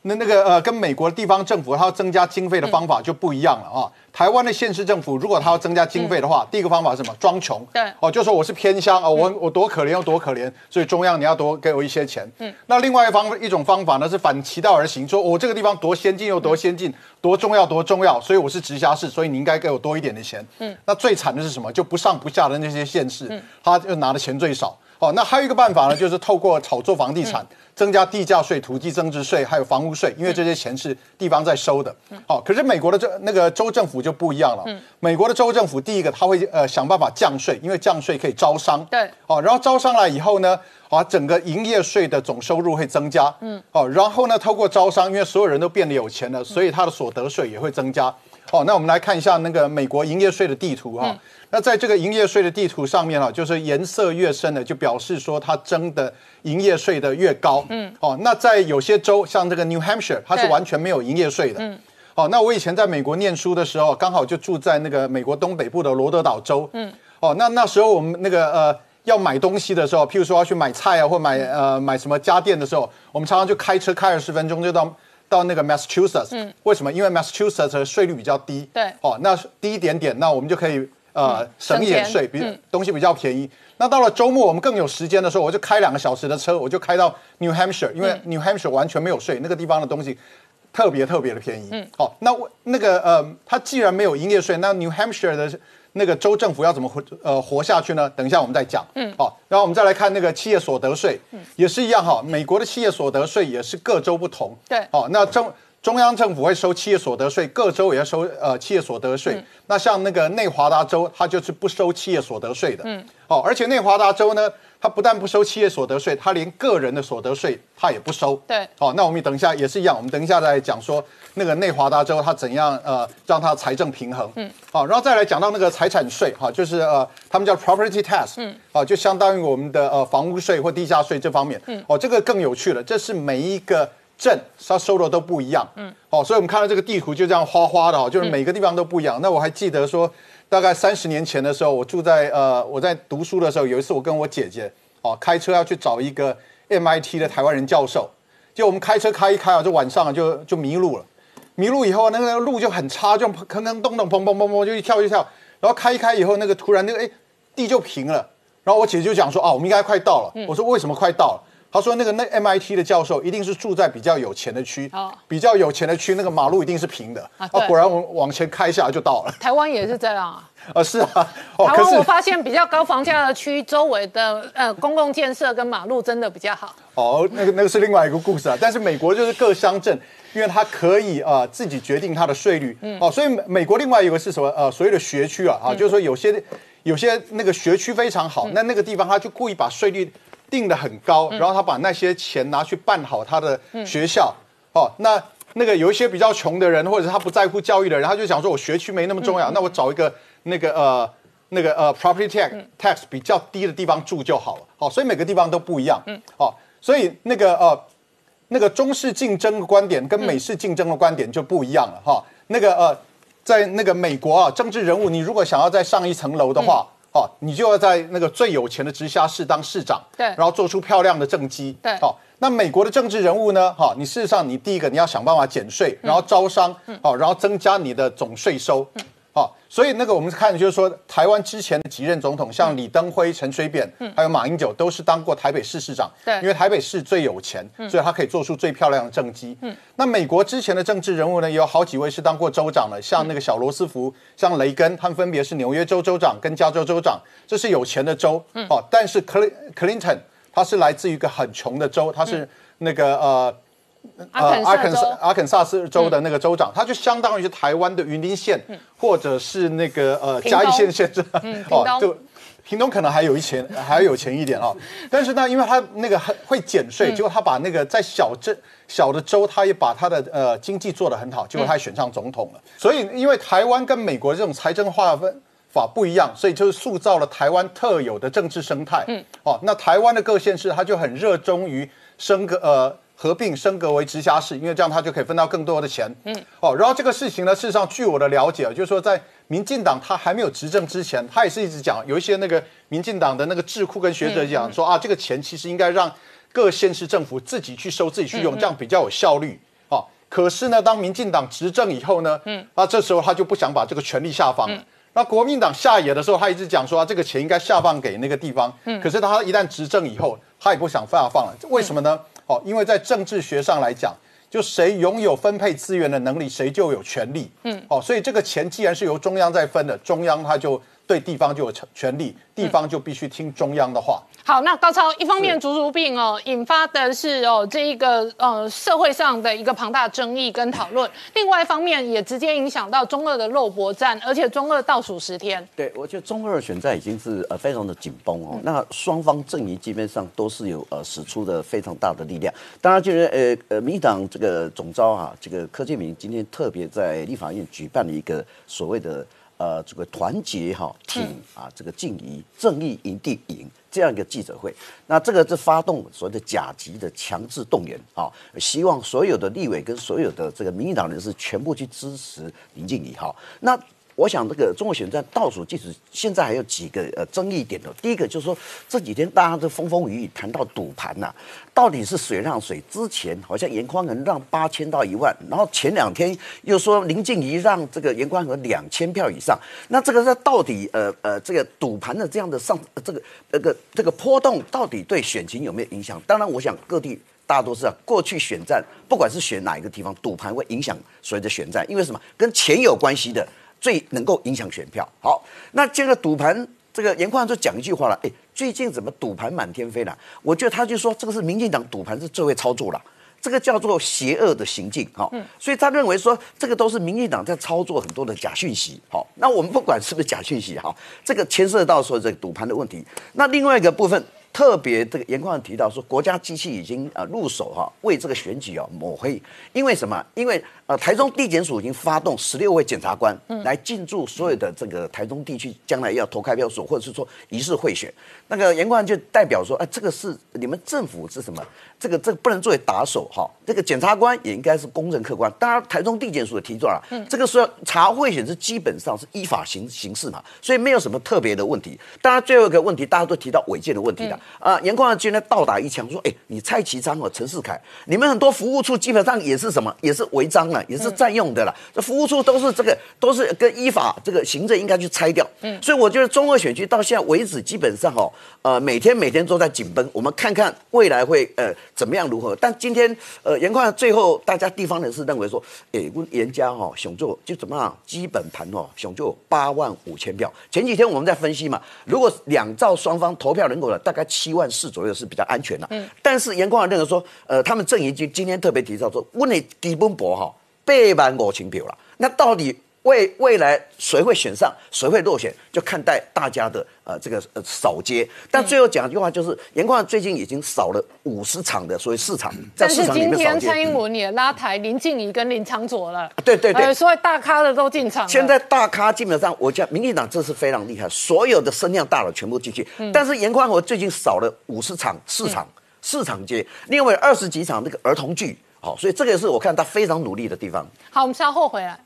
Speaker 5: 那那个呃，跟美国地方政府它要增加经费的方法就不一样了啊。台湾的县市政府如果它要增加经费的话，第一个方法是什么？装穷。
Speaker 1: 对。
Speaker 5: 哦，就说我是偏乡啊，我我多可怜又多可怜，所以中央你要多给我一些钱。嗯。那另外一方一种方法呢是反其道而行，说我这个地方多先进又多先进，多重要多重要，所以我是直辖市，所以你应该给我多一点的钱。嗯。那最惨的是什么？就不上不下的那些县市，他就拿的钱最少。哦，那还有一个办法呢，就是透过炒作房地产。增加地价税、土地增值税，还有房屋税，因为这些钱是地方在收的。好，可是美国的这那个州政府就不一样了。美国的州政府第一个他会呃想办法降税，因为降税可以招商。
Speaker 1: 对。
Speaker 5: 哦，然后招商来以后呢，啊，整个营业税的总收入会增加。嗯。哦，然后呢，透过招商，因为所有人都变得有钱了，所以他的所得税也会增加。好，那我们来看一下那个美国营业税的地图哈。那在这个营业税的地图上面哈，就是颜色越深的，就表示说它征的营业税的越高。嗯，哦，那在有些州，像这个 New Hampshire，它是完全没有营业税的。嗯，哦，那我以前在美国念书的时候，刚好就住在那个美国东北部的罗德岛州。嗯，哦，那那时候我们那个呃要买东西的时候，譬如说要去买菜啊，或买呃买什么家电的时候，我们常常就开车开二十分钟就到到那个 Massachusetts。嗯，为什么？因为 Massachusetts 的税率比较低。
Speaker 1: 对，
Speaker 5: 哦，那低一点点，那我们就可以。呃，省一点税，比东西比较便宜。那到了周末，我们更有时间的时候，我就开两个小时的车，我就开到 New Hampshire，因为 New Hampshire 完全没有税，那个地方的东西特别特别的便宜。嗯，好，那那个呃，它既然没有营业税，那 New Hampshire 的那个州政府要怎么活呃活下去呢？等一下我们再讲。嗯，好，然后我们再来看那个企业所得税，也是一样哈。美国的企业所得税也是各州不同。
Speaker 1: 对，
Speaker 5: 哦，那中。中央政府会收企业所得税，各州也要收呃企业所得税。那像那个内华达州，它就是不收企业所得税的。嗯，哦，而且内华达州呢，它不但不收企业所得税，它连个人的所得税它也不收。
Speaker 1: 对，
Speaker 5: 好，那我们等一下也是一样，我们等一下再讲说那个内华达州它怎样呃让它财政平衡。嗯，好，然后再来讲到那个财产税，哈，就是呃他们叫 property tax，嗯，啊，就相当于我们的呃房屋税或地价税这方面。嗯，哦，这个更有趣了，这是每一个。镇它收的都不一样，嗯，哦，所以我们看到这个地图就这样花花的哈，就是每个地方都不一样。那我还记得说，大概三十年前的时候，我住在呃我在读书的时候，有一次我跟我姐姐哦开车要去找一个 MIT 的台湾人教授，就我们开车开一开啊，就晚上就就迷路了。迷路以后那个路就很差，就坑坑洞洞砰砰砰砰就一跳一跳，然后开一开以后那个突然那个哎地就平了，然后我姐姐就讲说啊我们应该快到了，我说为什么快到了？他说：“那个那 MIT 的教授一定是住在比较有钱的区，比较有钱的区，那个马路一定是平的。啊，果然我往前开一下就到了。
Speaker 1: 台湾也是这样啊。
Speaker 5: 啊，是啊。
Speaker 1: 台湾我发现比较高房价的区，周围的呃公共建设跟马路真的比较好。
Speaker 5: 哦，那个那个是另外一个故事啊。但是美国就是各乡镇，因为它可以啊自己决定它的税率。嗯哦，所以美美国另外一个是什么？呃，所谓的学区啊，啊，就是说有些有些那个学区非常好，那那个地方他就故意把税率。定的很高，然后他把那些钱拿去办好他的学校，哦，那那个有一些比较穷的人，或者是他不在乎教育的人，他就想说，我学区没那么重要，那我找一个那个呃那个呃 property tax tax 比较低的地方住就好了，好，所以每个地方都不一样，嗯，好，所以那个呃那个中式竞争的观点跟美式竞争的观点就不一样了，哈，那个呃在那个美国啊，政治人物你如果想要再上一层楼的话。哦，你就要在那个最有钱的直辖市当市长，
Speaker 1: 对，
Speaker 5: 然后做出漂亮的政绩，
Speaker 1: 对。
Speaker 5: 好，那美国的政治人物呢？哈，你事实上你第一个你要想办法减税，然后招商，好，然后增加你的总税收。好，所以那个我们看就是说，台湾之前的几任总统，像李登辉、陈水扁，还有马英九，都是当过台北市市长。
Speaker 1: 对
Speaker 5: 因为台北市最有钱，所以他可以做出最漂亮的政绩。嗯，那美国之前的政治人物呢，也有好几位是当过州长的，像那个小罗斯福、像雷根，他们分别是纽约州州长跟加州州长，这是有钱的州。嗯，哦，但是克林克林 n 他是来自于一个很穷的州，他是那个呃。
Speaker 1: 阿肯
Speaker 5: 阿肯萨阿肯萨斯州的那个州长，他就相当于是台湾的云林县，或者是那个呃嘉义县县长，
Speaker 1: 屏东
Speaker 5: 就屏东可能还有一钱，还有钱一点哦。但是呢，因为他那个很会减税，结果他把那个在小镇小的州，他也把他的呃经济做得很好，结果他也选上总统了。所以，因为台湾跟美国这种财政划分。法不一样，所以就是塑造了台湾特有的政治生态。嗯，哦，那台湾的各县市，他就很热衷于升格呃合并升格为直辖市，因为这样他就可以分到更多的钱。嗯，哦，然后这个事情呢，事实上据我的了解，就是说在民进党他还没有执政之前，他也是一直讲有一些那个民进党的那个智库跟学者讲说啊，这个钱其实应该让各县市政府自己去收、自己去用，这样比较有效率。哦，可是呢，当民进党执政以后呢，嗯，啊，这时候他就不想把这个权力下放了。那国民党下野的时候，他一直讲说、啊、这个钱应该下放给那个地方。嗯，可是他一旦执政以后，他也不想下放了。为什么呢？哦，因为在政治学上来讲，就谁拥有分配资源的能力，谁就有权利。嗯，哦，所以这个钱既然是由中央在分的，中央他就对地方就有权权利，地方就必须听中央的话。
Speaker 1: 好，那高超一方面竹竹病哦，引发的是哦这一个呃社会上的一个庞大争议跟讨论，另外一方面也直接影响到中二的肉搏战，而且中二倒数十天。
Speaker 6: 对，我觉得中二选战已经是呃非常的紧绷哦。那双方阵营基本上都是有呃使出的非常大的力量。当然，就是呃呃民进党这个总召啊，这个柯建明今天特别在立法院举办了一个所谓的呃这个团结哈挺啊这个敬仪正义营地赢这样一个记者会。那这个是发动所谓的甲级的强制动员啊，希望所有的立委跟所有的这个民进党人士全部去支持林静怡哈。那我想这个中国选战倒数计时，现在还有几个呃争议点的。第一个就是说这几天大家都风风雨雨谈到赌盘呐、到底是谁让谁？之前好像严宽恒让八千到一万，然后前两天又说林静怡让这个严宽恒两千票以上，那这个是到底呃呃这个赌盘的这样的上这个这个这个波动到底对选情有没有影响？当然，我想各地。大家都知道，过去选战不管是选哪一个地方，赌盘会影响所谓的选战，因为什么？跟钱有关系的，最能够影响选票。好，那这个赌盘，这个严宽就讲一句话了，哎，最近怎么赌盘满天飞了？我觉得他就说这个是民进党赌盘是最会操作了。这个叫做邪恶的行径，哈、所以他认为说这个都是民进党在操作很多的假讯息，好、那我们不管是不是假讯息，哈、这个牵涉到说这个赌盘的问题。那另外一个部分，特别这个严宽提到说，国家机器已经呃入手哈、为这个选举啊抹黑，因为什么？因为呃台中地检署已经发动十六位检察官来进驻所有的这个台中地区将来要投开票所，或者是说疑似贿选。那个严冠就代表说，哎、这个是你们政府是什么？这个这个不能作为打手哈，这个检察官也应该是公正客观。当然，台中地检署也提出来了，这个是要查贿选是基本上是依法行行事嘛，所以没有什么特别的问题。当然，最后一个问题大家都提到违建的问题的啊，严宽今天倒打一枪说，哎，你蔡其昌和陈世凯，你们很多服务处基本上也是什么，也是违章了，也是占用的了。这服务处都是这个都是跟依法这个行政应该去拆掉。嗯，所以我觉得中二选区到现在为止，基本上哦，呃，每天每天都在紧绷。我们看看未来会呃怎么样如何。但今天呃，严宽最后大家地方人士认为说，哎，问严家哈、哦，熊做就怎么样，基本盘哦，想做八万五千票。前几天我们在分析嘛，如果两造双方投票人口的大概七万四左右是比较安全的。嗯，但是严宽认为说，呃，他们阵营今今天特别提到说，问你基本博哈八万五千票了，那到底？未未来谁会选上，谁会落选，就看待大家的呃这个呃扫街。但最后讲一句话，就是严宽最近已经扫了五十场的所谓市场，在
Speaker 1: 但是
Speaker 6: 市场里
Speaker 1: 今
Speaker 6: 面扫街。
Speaker 1: 天蔡英文也拉抬林静怡跟林长佐了，
Speaker 6: 对对对
Speaker 1: 呃，所以大咖的都进场了。
Speaker 6: 现在大咖基本上，我讲民进党这是非常厉害，所有的声量大了全部进去。但是严宽和最近扫了五十场市场、市场街，另外二十几场那个儿童剧，好、所以这个也是我看他非常努力的地方。
Speaker 1: 好，我们稍后回来。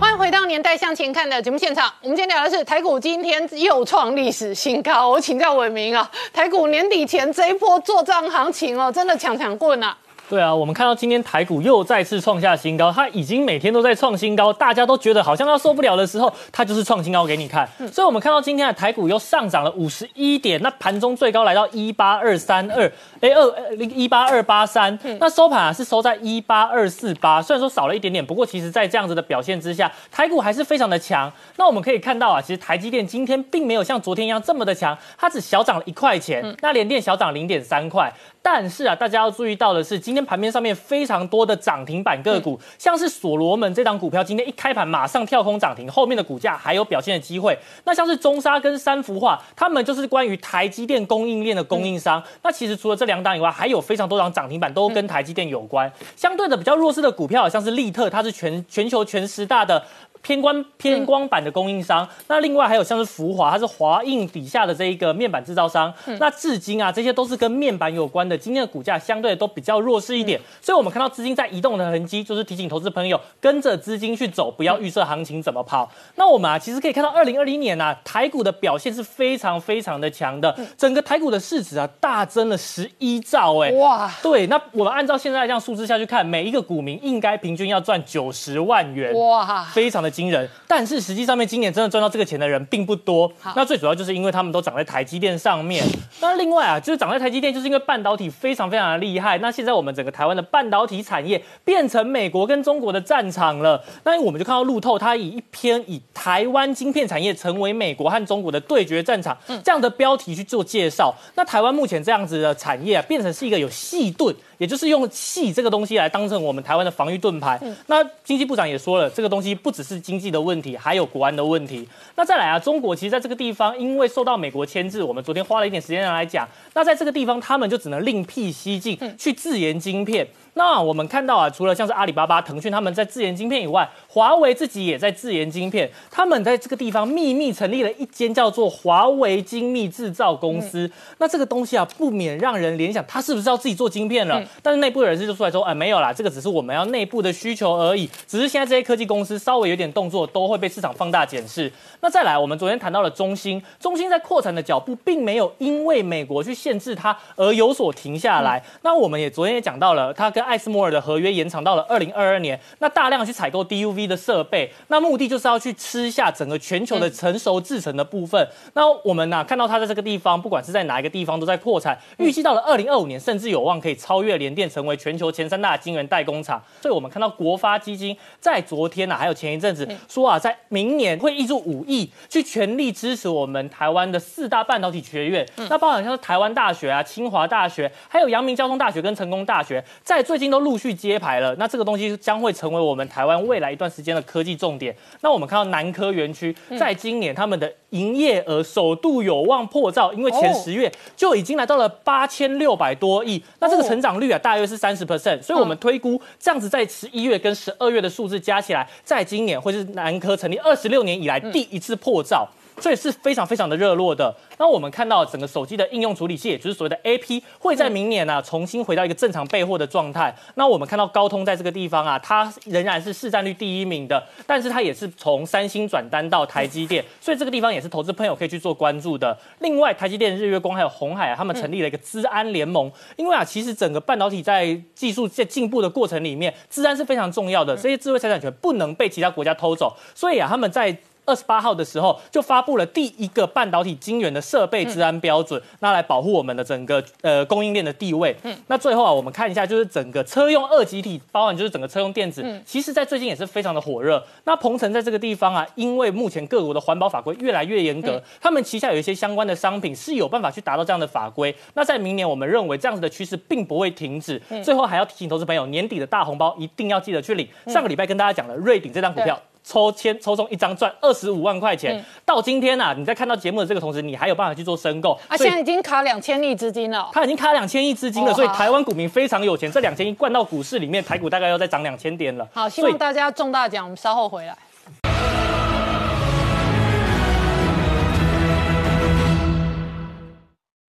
Speaker 1: 欢迎回到年代向前看的节目现场，我们今天聊的是台股今天又创历史新高。我请教伟明啊，台股年底前这一波做账行情哦，真的抢抢棍啊！
Speaker 7: 对啊，我们看到今天台股又再次创下新高，它已经每天都在创新高，大家都觉得好像要受不了的时候，它就是创新高给你看。所以，我们看到今天的台股又上涨了五十一点，那盘中最高来到一八二三二，哎二零一八二八三，那收盘啊是收在一八二四八，虽然说少了一点点，不过其实在这样子的表现之下，台股还是非常的强。那我们可以看到啊，其实台积电今天并没有像昨天一样这么的强，它只小涨了一块钱，那联电小涨零点三块。但是啊，大家要注意到的是，今天盘面上面非常多的涨停板个股，像是所罗门这档股票，今天一开盘马上跳空涨停，后面的股价还有表现的机会。那像是中沙跟三幅画，他们就是关于台积电供应链的供应商。那其实除了这两档以外，还有非常多档涨停板都跟台积电有关。相对的比较弱势的股票，像是利特，它是全全球全十大的。偏光偏光板的供应商，那另外还有像是福华，它是华映底下的这一个面板制造商。那至今啊，这些都是跟面板有关的，今天的股价相对都比较弱势一点。所以，我们看到资金在移动的痕迹，就是提醒投资朋友跟着资金去走，不要预测行情怎么跑。那我们啊，其实可以看到，二零二零年啊，台股的表现是非常非常的强的，整个台股的市值啊，大增了十一兆哎哇！对，那我们按照现在这样数字下去看，每一个股民应该平均要赚九十万元哇，非常的。惊人，但是实际上面今年真的赚到这个钱的人并不多。那最主要就是因为他们都长在台积电上面。那另外啊，就是长在台积电，就是因为半导体非常非常的厉害。那现在我们整个台湾的半导体产业变成美国跟中国的战场了。那我们就看到路透，它以一篇以台湾晶片产业成为美国和中国的对决战场这样的标题去做介绍。那台湾目前这样子的产业啊，变成是一个有细盾。也就是用气这个东西来当成我们台湾的防御盾牌。那经济部长也说了，这个东西不只是经济的问题，还有国安的问题。那再来啊，中国其实在这个地方，因为受到美国牵制，我们昨天花了一点时间来讲。那在这个地方，他们就只能另辟蹊径去自研晶片。那我们看到啊，除了像是阿里巴巴、腾讯他们在自研晶片以外，华为自己也在自研晶片。他们在这个地方秘密成立了一间叫做华为精密制造公司。那这个东西啊，不免让人联想，他是不是要自己做晶片了？但是内部人士就出来说，哎，没有啦，这个只是我们要内部的需求而已。只是现在这些科技公司稍微有点动作，都会被市场放大检视。那再来，我们昨天谈到了中兴，中兴在扩产的脚步并没有因为美国去限制它而有所停下来。那我们也昨天也讲到了，它跟艾斯摩尔的合约延长到了二零二二年，那大量去采购 DUV 的设备，那目的就是要去吃下整个全球的成熟制成的部分。那我们呢看到它在这个地方，不管是在哪一个地方都在扩产，预计到了二零二五年，甚至有望可以超越联电，成为全球前三大晶圆代工厂。所以我们看到国发基金在昨天呢，还有前一阵子说啊，在明年会挹注五亿去全力支持我们台湾的四大半导体学院，那包含像是台湾大学啊、清华大学，还有阳明交通大学跟成功大学，在最近都陆续揭牌了，那这个东西将会成为我们台湾未来一段时间的科技重点。那我们看到南科园区在今年他们的营业额首度有望破兆，因为前十月就已经来到了八千六百多亿，那这个成长率啊大约是三十 percent，所以我们推估这样子在十一月跟十二月的数字加起来，在今年会是南科成立二十六年以来第一次破兆。所以是非常非常的热络的。那我们看到整个手机的应用处理器，也就是所谓的 A P，会在明年呢重新回到一个正常备货的状态。那我们看到高通在这个地方啊，它仍然是市占率第一名的，但是它也是从三星转单到台积电，所以这个地方也是投资朋友可以去做关注的。另外，台积电、日月光还有红海啊，他们成立了一个资安联盟，因为啊，其实整个半导体在技术在进步的过程里面，资安是非常重要的，这些智慧财产权不能被其他国家偷走，所以啊，他们在。二十八号的时候，就发布了第一个半导体晶圆的设备治安标准，那来保护我们的整个呃供应链的地位。嗯，那最后啊，我们看一下，就是整个车用二极体，包含就是整个车用电子，其实在最近也是非常的火热。那鹏程在这个地方啊，因为目前各国的环保法规越来越严格，他们旗下有一些相关的商品是有办法去达到这样的法规。那在明年，我们认为这样子的趋势并不会停止。最后还要提醒投资朋友，年底的大红包一定要记得去领。上个礼拜跟大家讲了瑞鼎这张股票。抽签抽中一张赚二十五万块钱，到今天呐，你在看到节目的这个同时，你还有办法去做申购
Speaker 1: 啊？现在已经卡两千亿资金了，
Speaker 7: 他已经卡两千亿资金了，所以台湾股民非常有钱，这两千亿灌到股市里面，台股大概要再涨两千点了。
Speaker 1: 好，希望大家中大奖，我们稍后回来。